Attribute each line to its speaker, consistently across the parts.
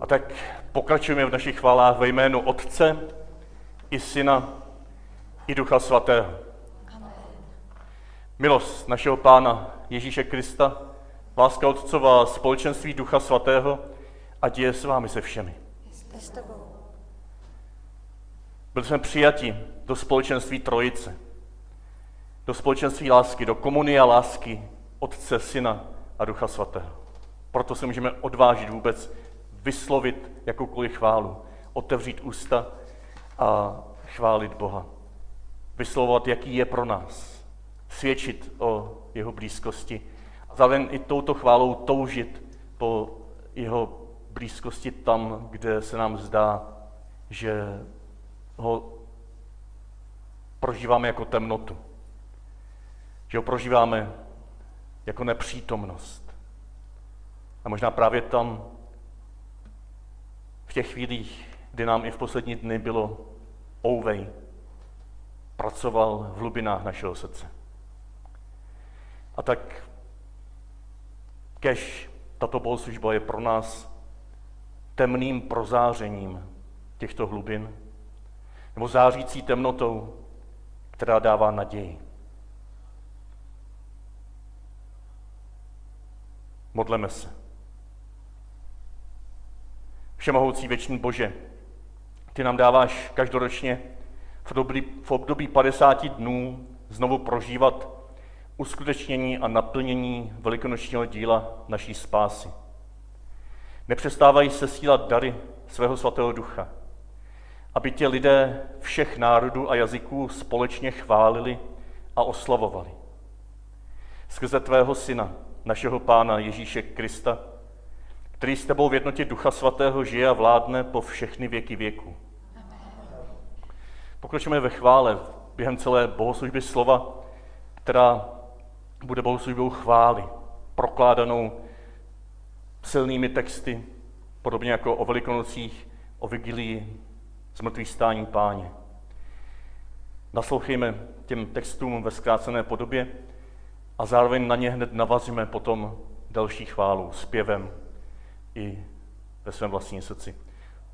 Speaker 1: A tak pokračujeme v našich chválách ve jménu Otce i Syna i Ducha Svatého. Milost našeho Pána Ježíše Krista, láska Otcová, společenství Ducha Svatého, a je s vámi se všemi. Byli jsme přijati do společenství Trojice, do společenství lásky, do komunia lásky Otce, Syna a Ducha Svatého. Proto se můžeme odvážit vůbec vyslovit jakoukoliv chválu, otevřít ústa a chválit Boha. Vyslovovat, jaký je pro nás. Svědčit o jeho blízkosti. A zároveň i touto chválou toužit po jeho blízkosti tam, kde se nám zdá, že ho prožíváme jako temnotu. Že ho prožíváme jako nepřítomnost. A možná právě tam, v těch chvílích, kdy nám i v poslední dny bylo ouvej, pracoval v hlubinách našeho srdce. A tak kež tato bohoslužba je pro nás temným prozářením těchto hlubin, nebo zářící temnotou, která dává naději. Modleme se. Všemohoucí věčný Bože, ty nám dáváš každoročně v období, v období 50 dnů znovu prožívat uskutečnění a naplnění velikonočního díla naší spásy. Nepřestávají se sílat dary svého svatého ducha, aby tě lidé všech národů a jazyků společně chválili a oslavovali. Skrze tvého syna, našeho pána Ježíše Krista, který s tebou v jednotě Ducha Svatého žije a vládne po všechny věky věku. Pokročíme ve chvále během celé bohoslužby slova, která bude bohoslužbou chvály, prokládanou silnými texty, podobně jako o velikonocích, o vigilii, zmrtvých stání páně. Naslouchejme těm textům ve zkrácené podobě a zároveň na ně hned navazíme potom další chválu, zpěvem i ve svém vlastním srdci.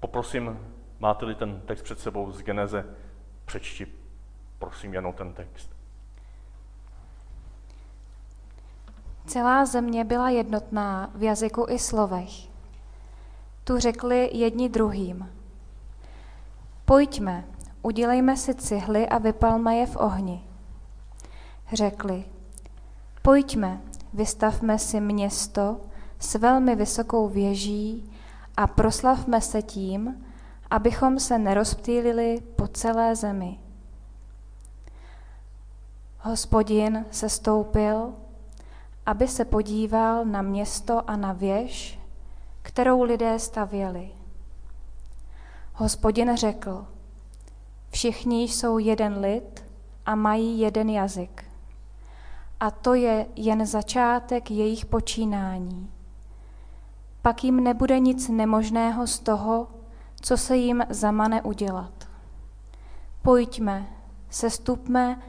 Speaker 1: Poprosím, máte-li ten text před sebou z Geneze, přečti, prosím, jenom ten text.
Speaker 2: Celá země byla jednotná v jazyku i slovech. Tu řekli jedni druhým. Pojďme, udělejme si cihly a vypalme je v ohni. Řekli, pojďme, vystavme si město s velmi vysokou věží a proslavme se tím, abychom se nerozptýlili po celé zemi. Hospodin se stoupil aby se podíval na město a na věž, kterou lidé stavěli. Hospodin řekl, všichni jsou jeden lid a mají jeden jazyk. A to je jen začátek jejich počínání. Pak jim nebude nic nemožného z toho, co se jim zamane udělat. Pojďme, sestupme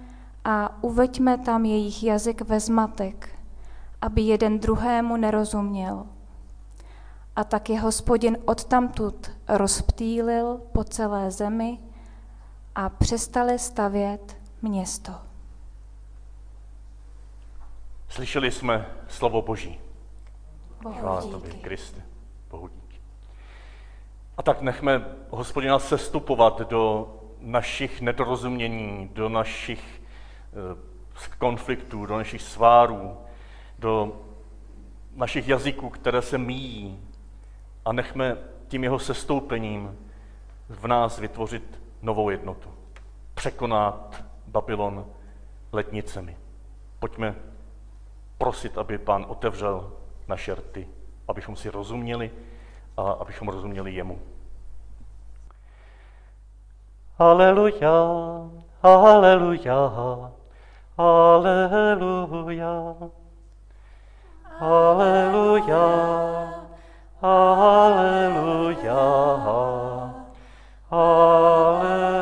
Speaker 2: a uveďme tam jejich jazyk ve zmatek, aby jeden druhému nerozuměl. A tak je hospodin odtamtud rozptýlil po celé zemi a přestali stavět město.
Speaker 1: Slyšeli jsme slovo Boží. Chvála tobě, Kriste. Bohu díky. A tak nechme hospodina sestupovat do našich nedorozumění, do našich eh, konfliktů, do našich svárů, do našich jazyků, které se míjí a nechme tím jeho sestoupením v nás vytvořit novou jednotu. Překonat Babylon letnicemi. Pojďme prosit, aby pán otevřel naše rty, abychom si rozuměli a abychom rozuměli jemu. Aleluja, aleluja, aleluja. Aleluja, aleluja, aleluja.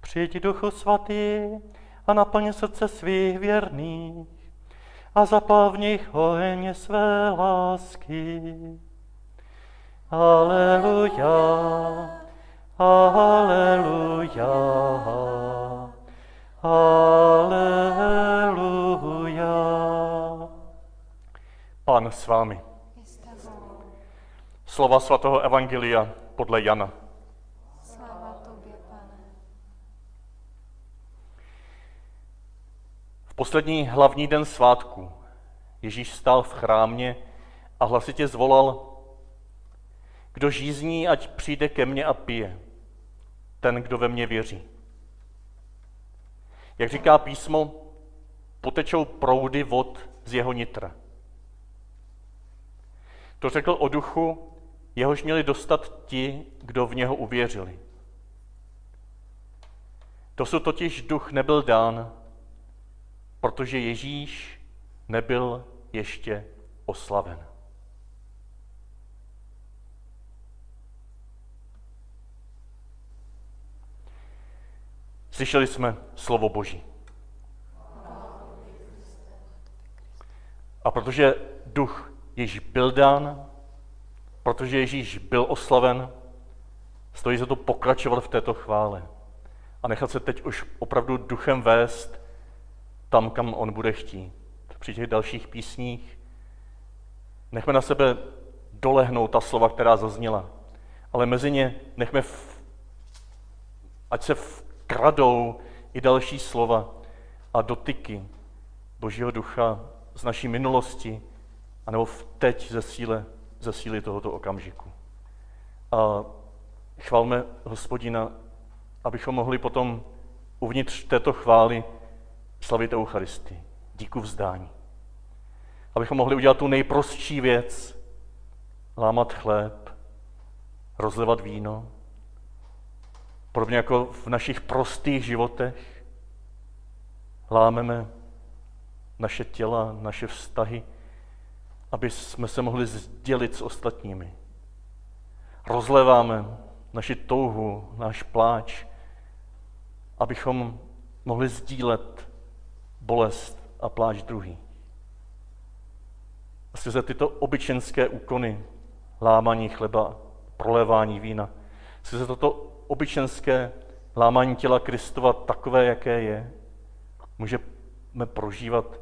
Speaker 1: Přijď Duchu Svatý a naplň srdce svých věrných, a zapal v nich oheň své lásky. Aleluja, aleluja, aleluja. Pán s vámi. Slova svatého Evangelia podle Jana.
Speaker 2: Sláva tobě, pane.
Speaker 1: V poslední hlavní den svátku Ježíš stál v chrámě a hlasitě zvolal, kdo žízní, ať přijde ke mně a pije, ten, kdo ve mně věří. Jak říká písmo, potečou proudy vod z jeho nitra. To řekl o duchu, jehož měli dostat ti, kdo v něho uvěřili. Dosud totiž duch nebyl dán, protože Ježíš nebyl ještě oslaven. Slyšeli jsme slovo Boží. A protože duch již byl dán, protože Ježíš byl oslaven, stojí za to pokračovat v této chvále a nechat se teď už opravdu duchem vést tam, kam on bude chtít. Při těch dalších písních nechme na sebe dolehnout ta slova, která zazněla, ale mezi ně nechme, v, ať se vkradou i další slova a dotyky Božího ducha z naší minulosti, anebo v teď ze síle ze síly tohoto okamžiku. A chvalme hospodina, abychom mohli potom uvnitř této chvály slavit Eucharistii, díku vzdání. Abychom mohli udělat tu nejprostší věc, lámat chléb, rozlevat víno, podobně jako v našich prostých životech lámeme naše těla, naše vztahy, aby jsme se mohli sdělit s ostatními. Rozleváme naši touhu, náš pláč, abychom mohli sdílet bolest a pláč druhý. A skrze tyto obyčenské úkony, lámaní chleba, prolévání vína, skrze toto obyčenské lámání těla Kristova takové, jaké je, můžeme prožívat,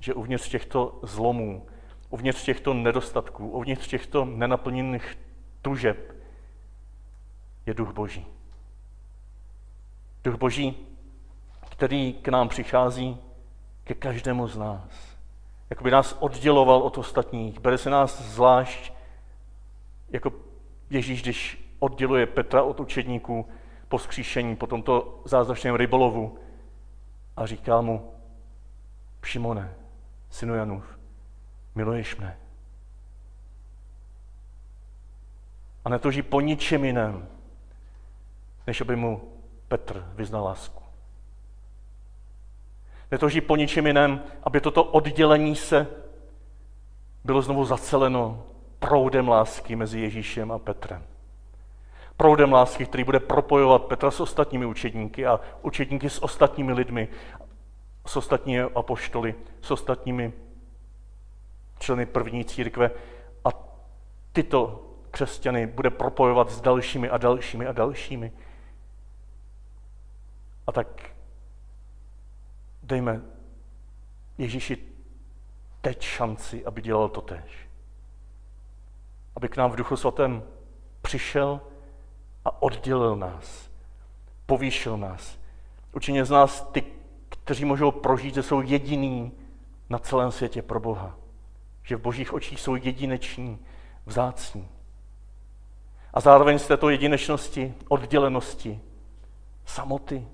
Speaker 1: že uvnitř těchto zlomů, uvnitř těchto nedostatků, uvnitř těchto nenaplněných tužeb je duch Boží. Duch Boží, který k nám přichází ke každému z nás. Jakoby nás odděloval od ostatních. Bere se nás zvlášť, jako Ježíš, když odděluje Petra od učedníků po skříšení, po tomto zázračném rybolovu a říká mu, Šimone, synu Janův, miluješ mne. A netouží po ničem jiném, než aby mu Petr vyznal lásku. Netouží po ničem jiném, aby toto oddělení se bylo znovu zaceleno proudem lásky mezi Ježíšem a Petrem. Proudem lásky, který bude propojovat Petra s ostatními učedníky a učedníky s ostatními lidmi, s ostatními apoštoly, s ostatními členy první církve a tyto křesťany bude propojovat s dalšími a dalšími a dalšími. A tak dejme Ježíši teď šanci, aby dělal to tež. Aby k nám v Duchu Svatém přišel a oddělil nás, povýšil nás. Učinil z nás ty, kteří můžou prožít, že jsou jediný na celém světě pro Boha že v božích očích jsou jedineční, vzácní. A zároveň z této jedinečnosti, oddělenosti, samoty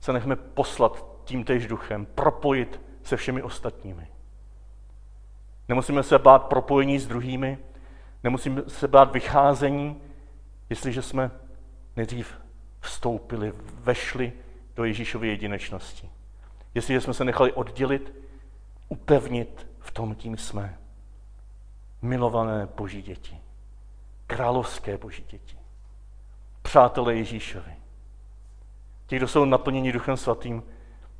Speaker 1: se nechme poslat tímtež duchem, propojit se všemi ostatními. Nemusíme se bát propojení s druhými, nemusíme se bát vycházení, jestliže jsme nejdřív vstoupili, vešli do Ježíšovy jedinečnosti. Jestliže jsme se nechali oddělit, upevnit v tom tím jsme. Milované boží děti. Královské boží děti. Přátelé Ježíšovi. Ti, kdo jsou naplněni Duchem Svatým,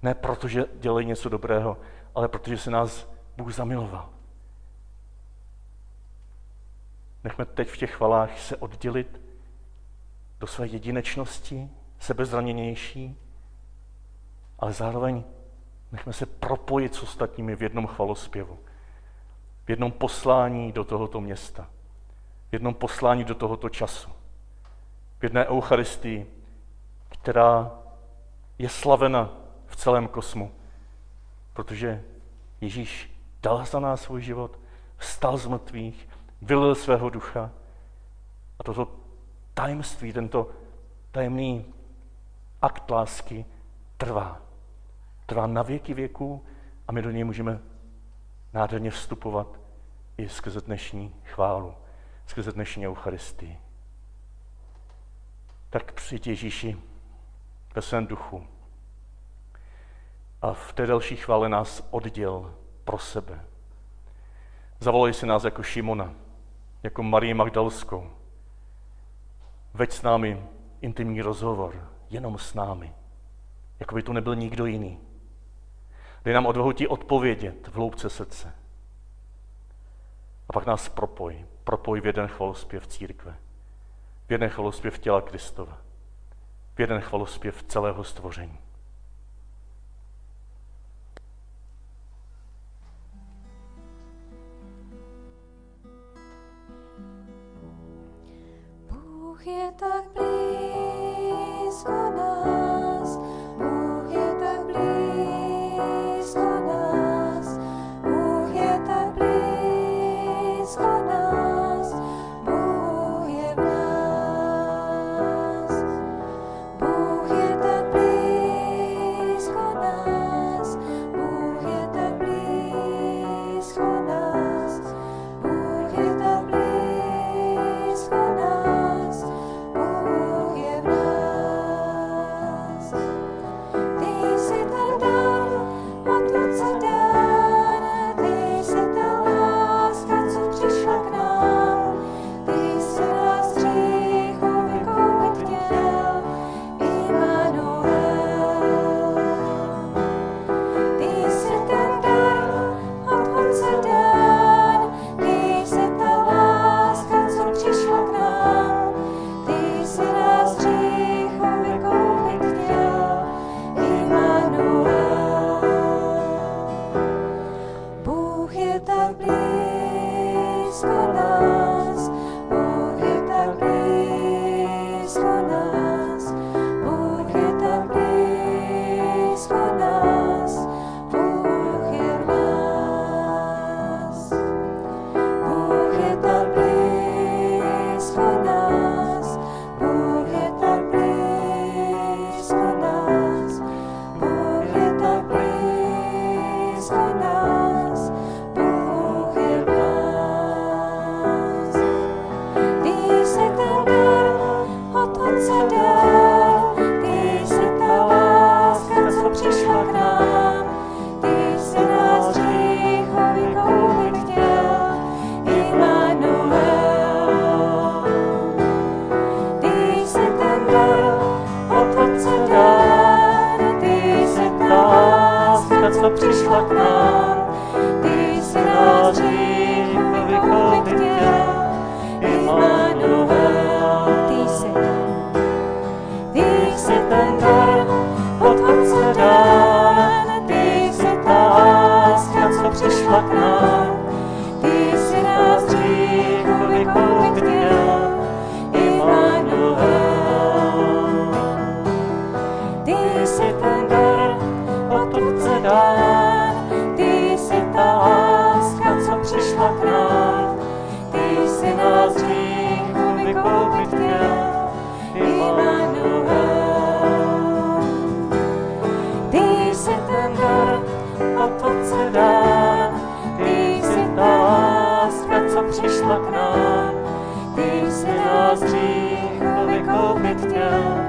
Speaker 1: ne protože dělají něco dobrého, ale protože se nás Bůh zamiloval. Nechme teď v těch chvalách se oddělit do své jedinečnosti, sebezraněnější, ale zároveň nechme se propojit s ostatními v jednom chvalospěvu, v jednom poslání do tohoto města, v jednom poslání do tohoto času, v jedné Eucharistii, která je slavena celém kosmu, protože Ježíš dal za nás svůj život, vstal z mrtvých, vylil svého ducha a toto tajemství, tento tajemný akt lásky trvá. Trvá na věky věků a my do něj můžeme nádherně vstupovat i skrze dnešní chválu, skrze dnešní Eucharistii. Tak přijď Ježíši ve svém duchu a v té další chvále nás odděl pro sebe. Zavolej si nás jako Šimona, jako Marii Magdalskou. Veď s námi intimní rozhovor, jenom s námi, jako by tu nebyl nikdo jiný. Dej nám odvahu ti odpovědět v hloubce srdce. A pak nás propoj. Propoj v jeden chvalospěv církve. V jeden chvalospěv těla Kristova. V jeden chvalospěv celého stvoření.
Speaker 2: Bůh je vykoupit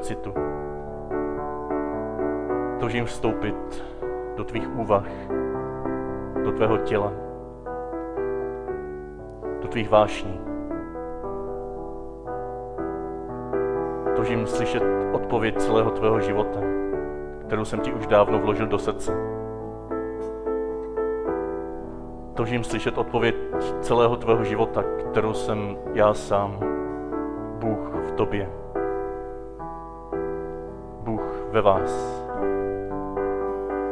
Speaker 1: citu. Toužím vstoupit do tvých úvah, do tvého těla, do tvých vášní. Toužím slyšet odpověď celého tvého života, kterou jsem ti už dávno vložil do srdce. toužím slyšet odpověď celého tvého života, kterou jsem já sám, Bůh v tobě. Ve vás.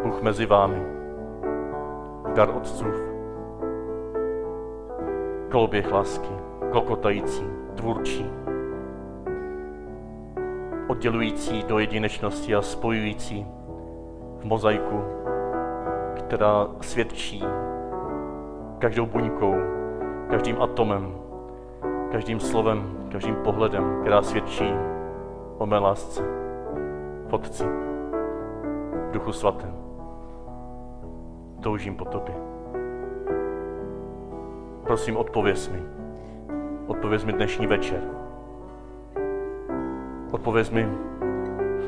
Speaker 1: Bůh mezi vámi. Dar otcův. Koloběh lásky, klokotající, tvůrčí, oddělující do jedinečnosti a spojující v mozaiku, která svědčí každou buňkou, každým atomem, každým slovem, každým pohledem, která svědčí o mé lásce v Otci, v Duchu Svatém. Toužím po tobě. Prosím, odpověz mi. Odpověz mi dnešní večer. Odpověz mi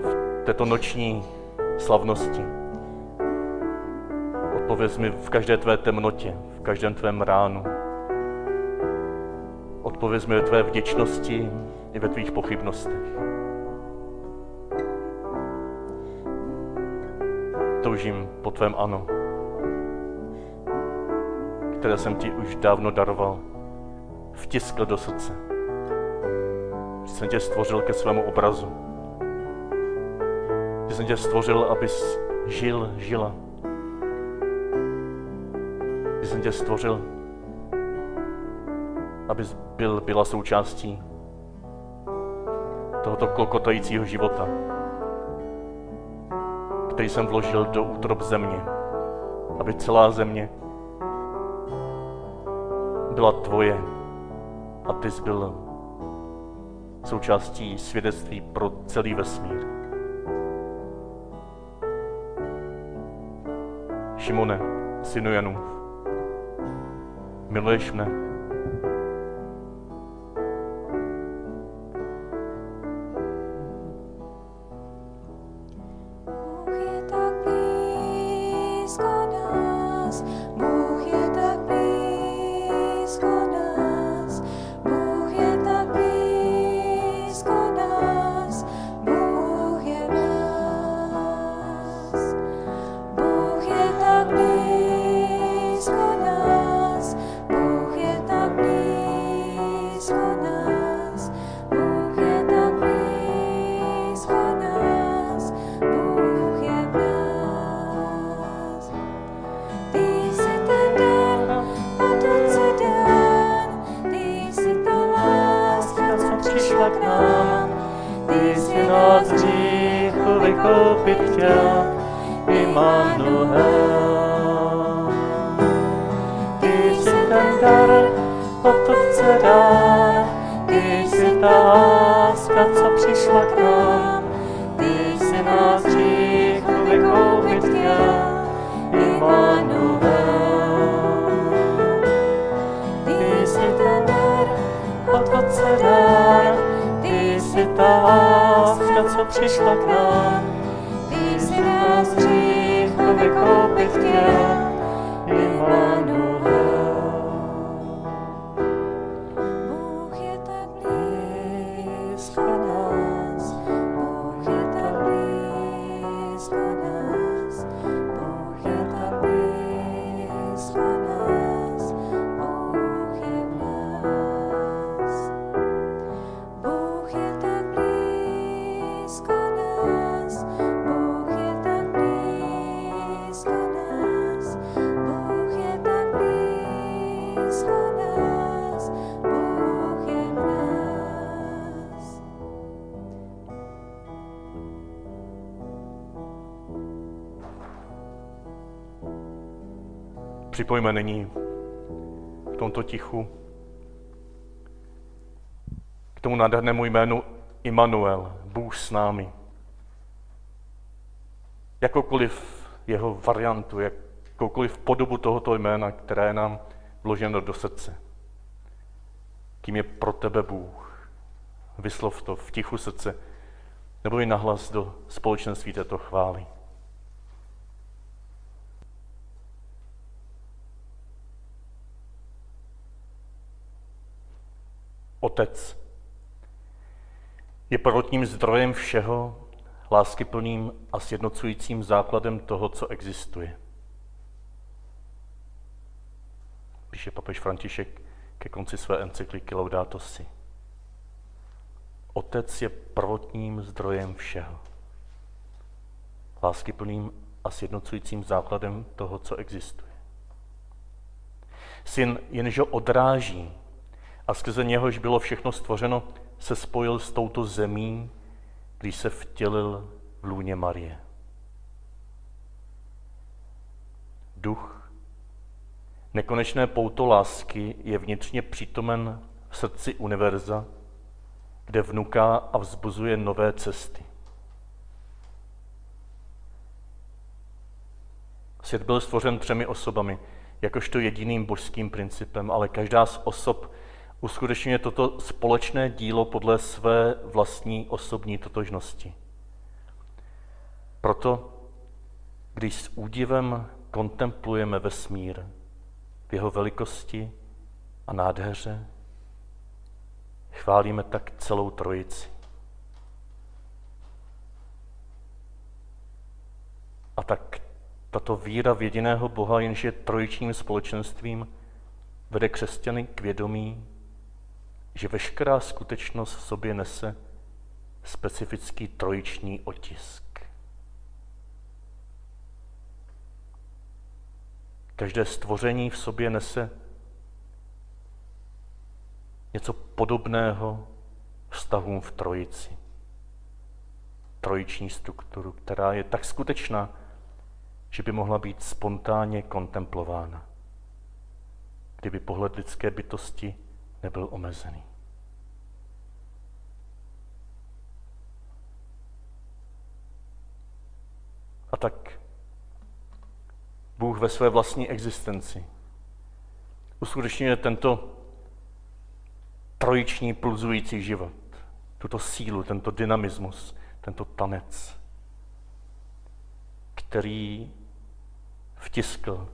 Speaker 1: v této noční slavnosti. Odpověz mi v každé tvé temnotě, v každém tvém ránu. Odpověz mi ve tvé vděčnosti i ve tvých pochybnostech. Toužím po tvém ano, které jsem ti už dávno daroval, vtiskl do srdce. Jsem tě stvořil ke svému obrazu. Jsem tě stvořil, abys žil, žila
Speaker 2: jsem tě stvořil, abys byl, byla součástí tohoto klokotajícího života, který jsem vložil do útrob země, aby celá země byla tvoje a ty jsi byl součástí svědectví pro celý vesmír. Šimone, synu Janův, miluješ mne? přišla k nám. Ty jsi nás hříchu vykoupit chtěl, Immanuel. Ty jsi ten dar, o to chce dát, ty jsi ta láska, co přišla k nám. Ty jsi nás hříchu vykoupit chtěl, Immanuel. Ty jsi ten dar, potovce dár, ta láska, co přišla k nám, ty jsi nás dřív vykoupit chtěl, je Připojme nyní v tomto tichu k tomu nádhernému jménu Immanuel, Bůh s námi. Jakoukoliv jeho variantu, jakoukoliv podobu tohoto jména, které je nám vloženo do srdce. Kým je pro tebe Bůh. Vyslov to v tichu srdce, nebo i nahlas do společenství této chvály. Otec je prvotním zdrojem všeho, láskyplným a sjednocujícím základem toho, co existuje. Píše papež František ke konci své encykliky Laudato Si. Otec je prvotním zdrojem všeho. Láskyplným a sjednocujícím základem toho, co existuje. Syn jenže odráží a skrze něhož bylo všechno stvořeno, se spojil s touto zemí, když se vtělil v lůně Marie. Duch, nekonečné pouto lásky je vnitřně přítomen v srdci univerza, kde vnuká a vzbuzuje nové cesty. Svět byl stvořen třemi osobami, jakožto jediným božským principem, ale každá z osob uskutečňuje toto společné dílo podle své vlastní osobní totožnosti. Proto, když s údivem kontemplujeme vesmír v jeho velikosti a nádheře, chválíme tak celou trojici. A tak tato víra v jediného Boha, jenž je trojičním společenstvím, vede křesťany k vědomí, že veškerá skutečnost v sobě nese specifický trojiční otisk. Každé stvoření v sobě nese něco podobného vztahům v trojici. Trojiční strukturu, která je tak skutečná, že by mohla být spontánně kontemplována, kdyby pohled lidské bytosti nebyl omezený. Tak Bůh ve své vlastní existenci uskutečňuje tento trojiční pulzující život, tuto sílu, tento dynamismus, tento tanec, který vtiskl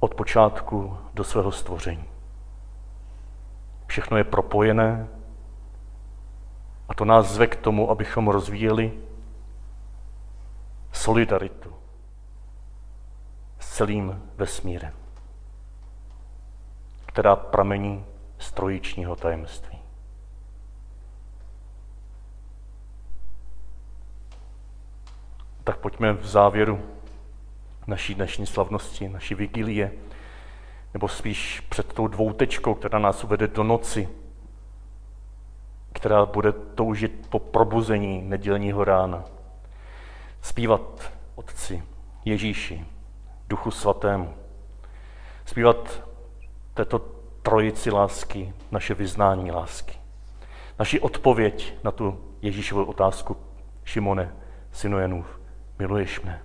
Speaker 2: od počátku do svého stvoření. Všechno je propojené a to nás zve k tomu, abychom rozvíjeli solidaritu s celým vesmírem, která pramení z trojičního tajemství. Tak pojďme v závěru naší dnešní slavnosti, naší vigilie, nebo spíš před tou dvoutečkou, která nás uvede do noci, která bude toužit po probuzení nedělního rána. Zpívat Otci, Ježíši, Duchu Svatému. Zpívat této trojici lásky, naše vyznání lásky. Naši odpověď na tu Ježíšovu otázku Šimone, synu Janův, miluješ mne?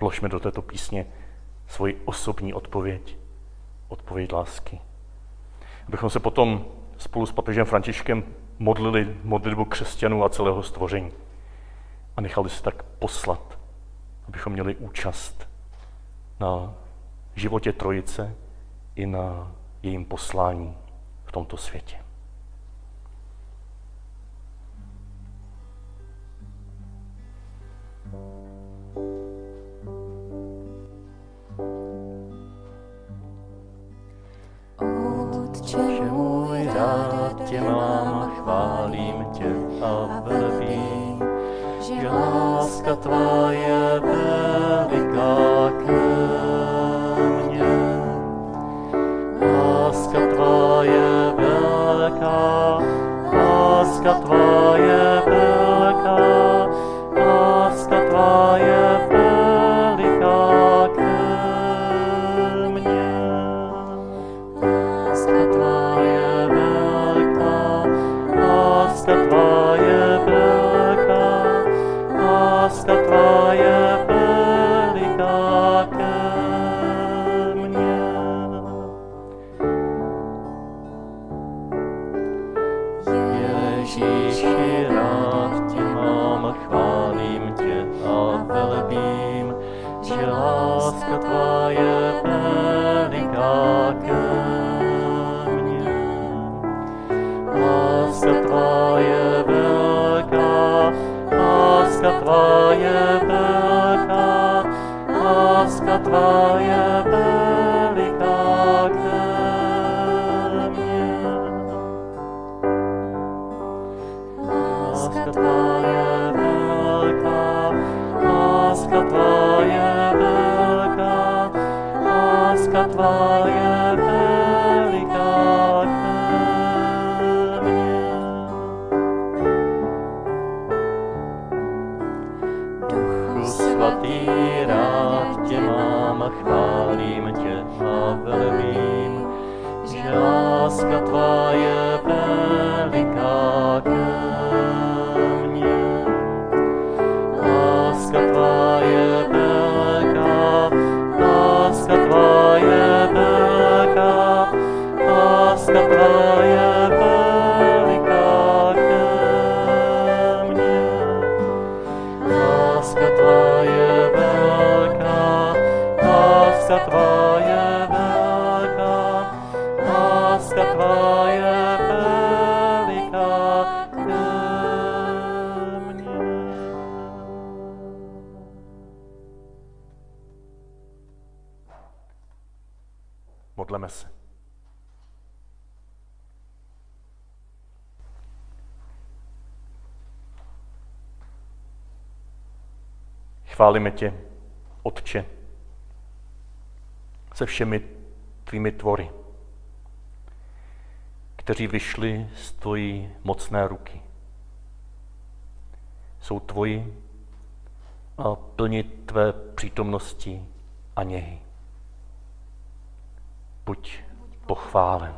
Speaker 2: Vložme do této písně svoji osobní odpověď, odpověď lásky. Abychom se potom spolu s papežem Františkem modlili modlitbu křesťanů a celého stvoření a nechali se tak poslat, abychom měli účast na životě Trojice i na jejím poslání v tomto světě.
Speaker 1: Otče můj, rád tě mám, chválím tě a velbím, že láska tvá je veliká ke mně. Láska tvá je velká, láska tvá je
Speaker 2: Chválíme tě, Otče,
Speaker 1: se všemi tvými tvory, kteří vyšli z tvojí mocné ruky. Jsou tvoji a plnit tvé přítomnosti a něhy. Buď pochválen.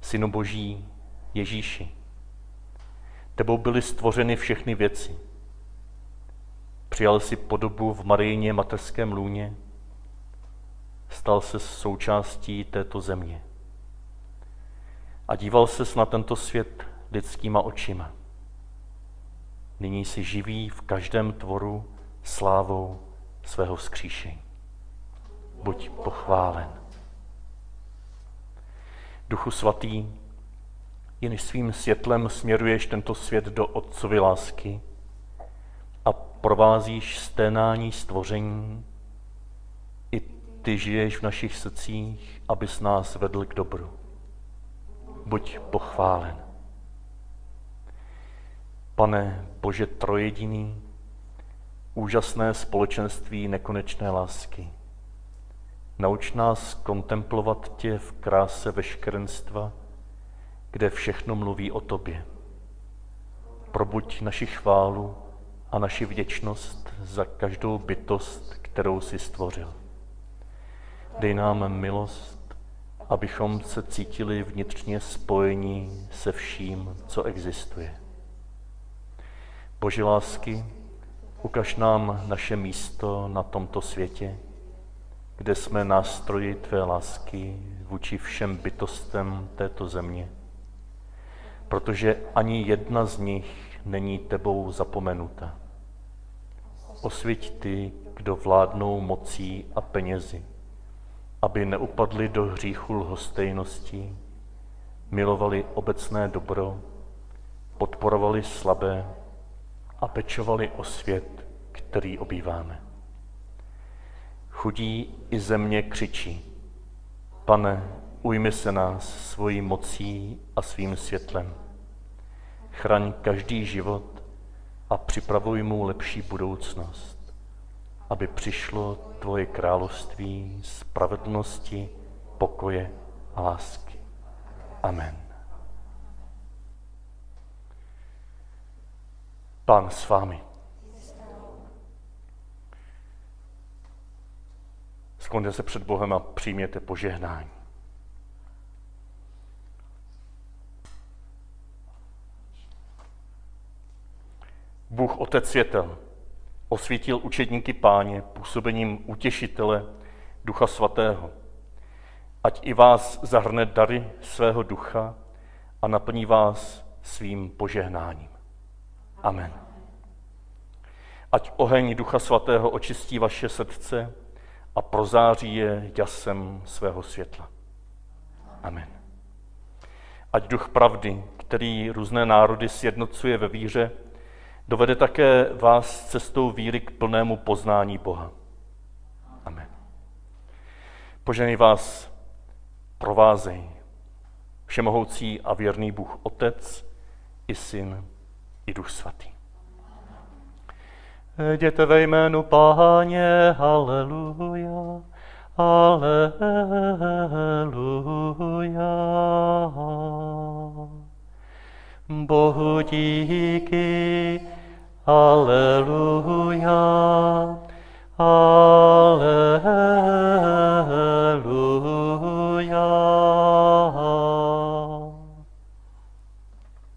Speaker 1: Synu Boží Ježíši, tebou byly stvořeny všechny věci. Přijal si podobu v Marijině mateřském lůně, stal se součástí této země a díval se na tento svět lidskýma očima. Nyní si živí v každém tvoru slávou svého skříšení. Buď pochválen. Duchu svatý, jen svým světlem směruješ tento svět do Otcovy lásky a provázíš sténání stvoření. I ty žiješ v našich srdcích, abys nás vedl k dobru. Buď pochválen. Pane Bože trojediný, úžasné společenství nekonečné lásky. Nauč nás kontemplovat tě v kráse veškerenstva, kde všechno mluví o tobě. Probuď naši chválu a naši vděčnost za každou bytost, kterou jsi stvořil. Dej nám milost, abychom se cítili vnitřně spojení se vším, co existuje. Boží lásky, ukaž nám naše místo na tomto světě, kde jsme nástroji Tvé lásky vůči všem bytostem této země, protože ani jedna z nich není Tebou zapomenuta. Osvěť Ty, kdo vládnou mocí a penězi, aby neupadli do hříchu lhostejnosti, milovali obecné dobro, podporovali slabé a pečovali o svět, který obýváme. Chudí i země křičí, pane, ujmi se nás svojí mocí a svým světlem. Chraň každý život a připravuj mu lepší budoucnost, aby přišlo tvoje království spravedlnosti, pokoje a lásky. Amen. Pán s vámi. Skloňte se před Bohem a přijměte požehnání. Bůh Otec světel osvítil učedníky páně působením utěšitele Ducha Svatého. Ať i vás zahrne dary svého ducha a naplní vás svým požehnáním. Amen. Ať oheň Ducha Svatého očistí vaše srdce a prozáří je jasem svého světla. Amen. Ať duch pravdy, který různé národy sjednocuje ve víře, dovede také vás cestou víry k plnému poznání Boha. Amen. Poženej vás, provázej, všemohoucí a věrný Bůh Otec i Syn i Duch Svatý. Jděte ve jménu Páně, haleluja, haleluja. Bohu díky, haleluja, haleluja.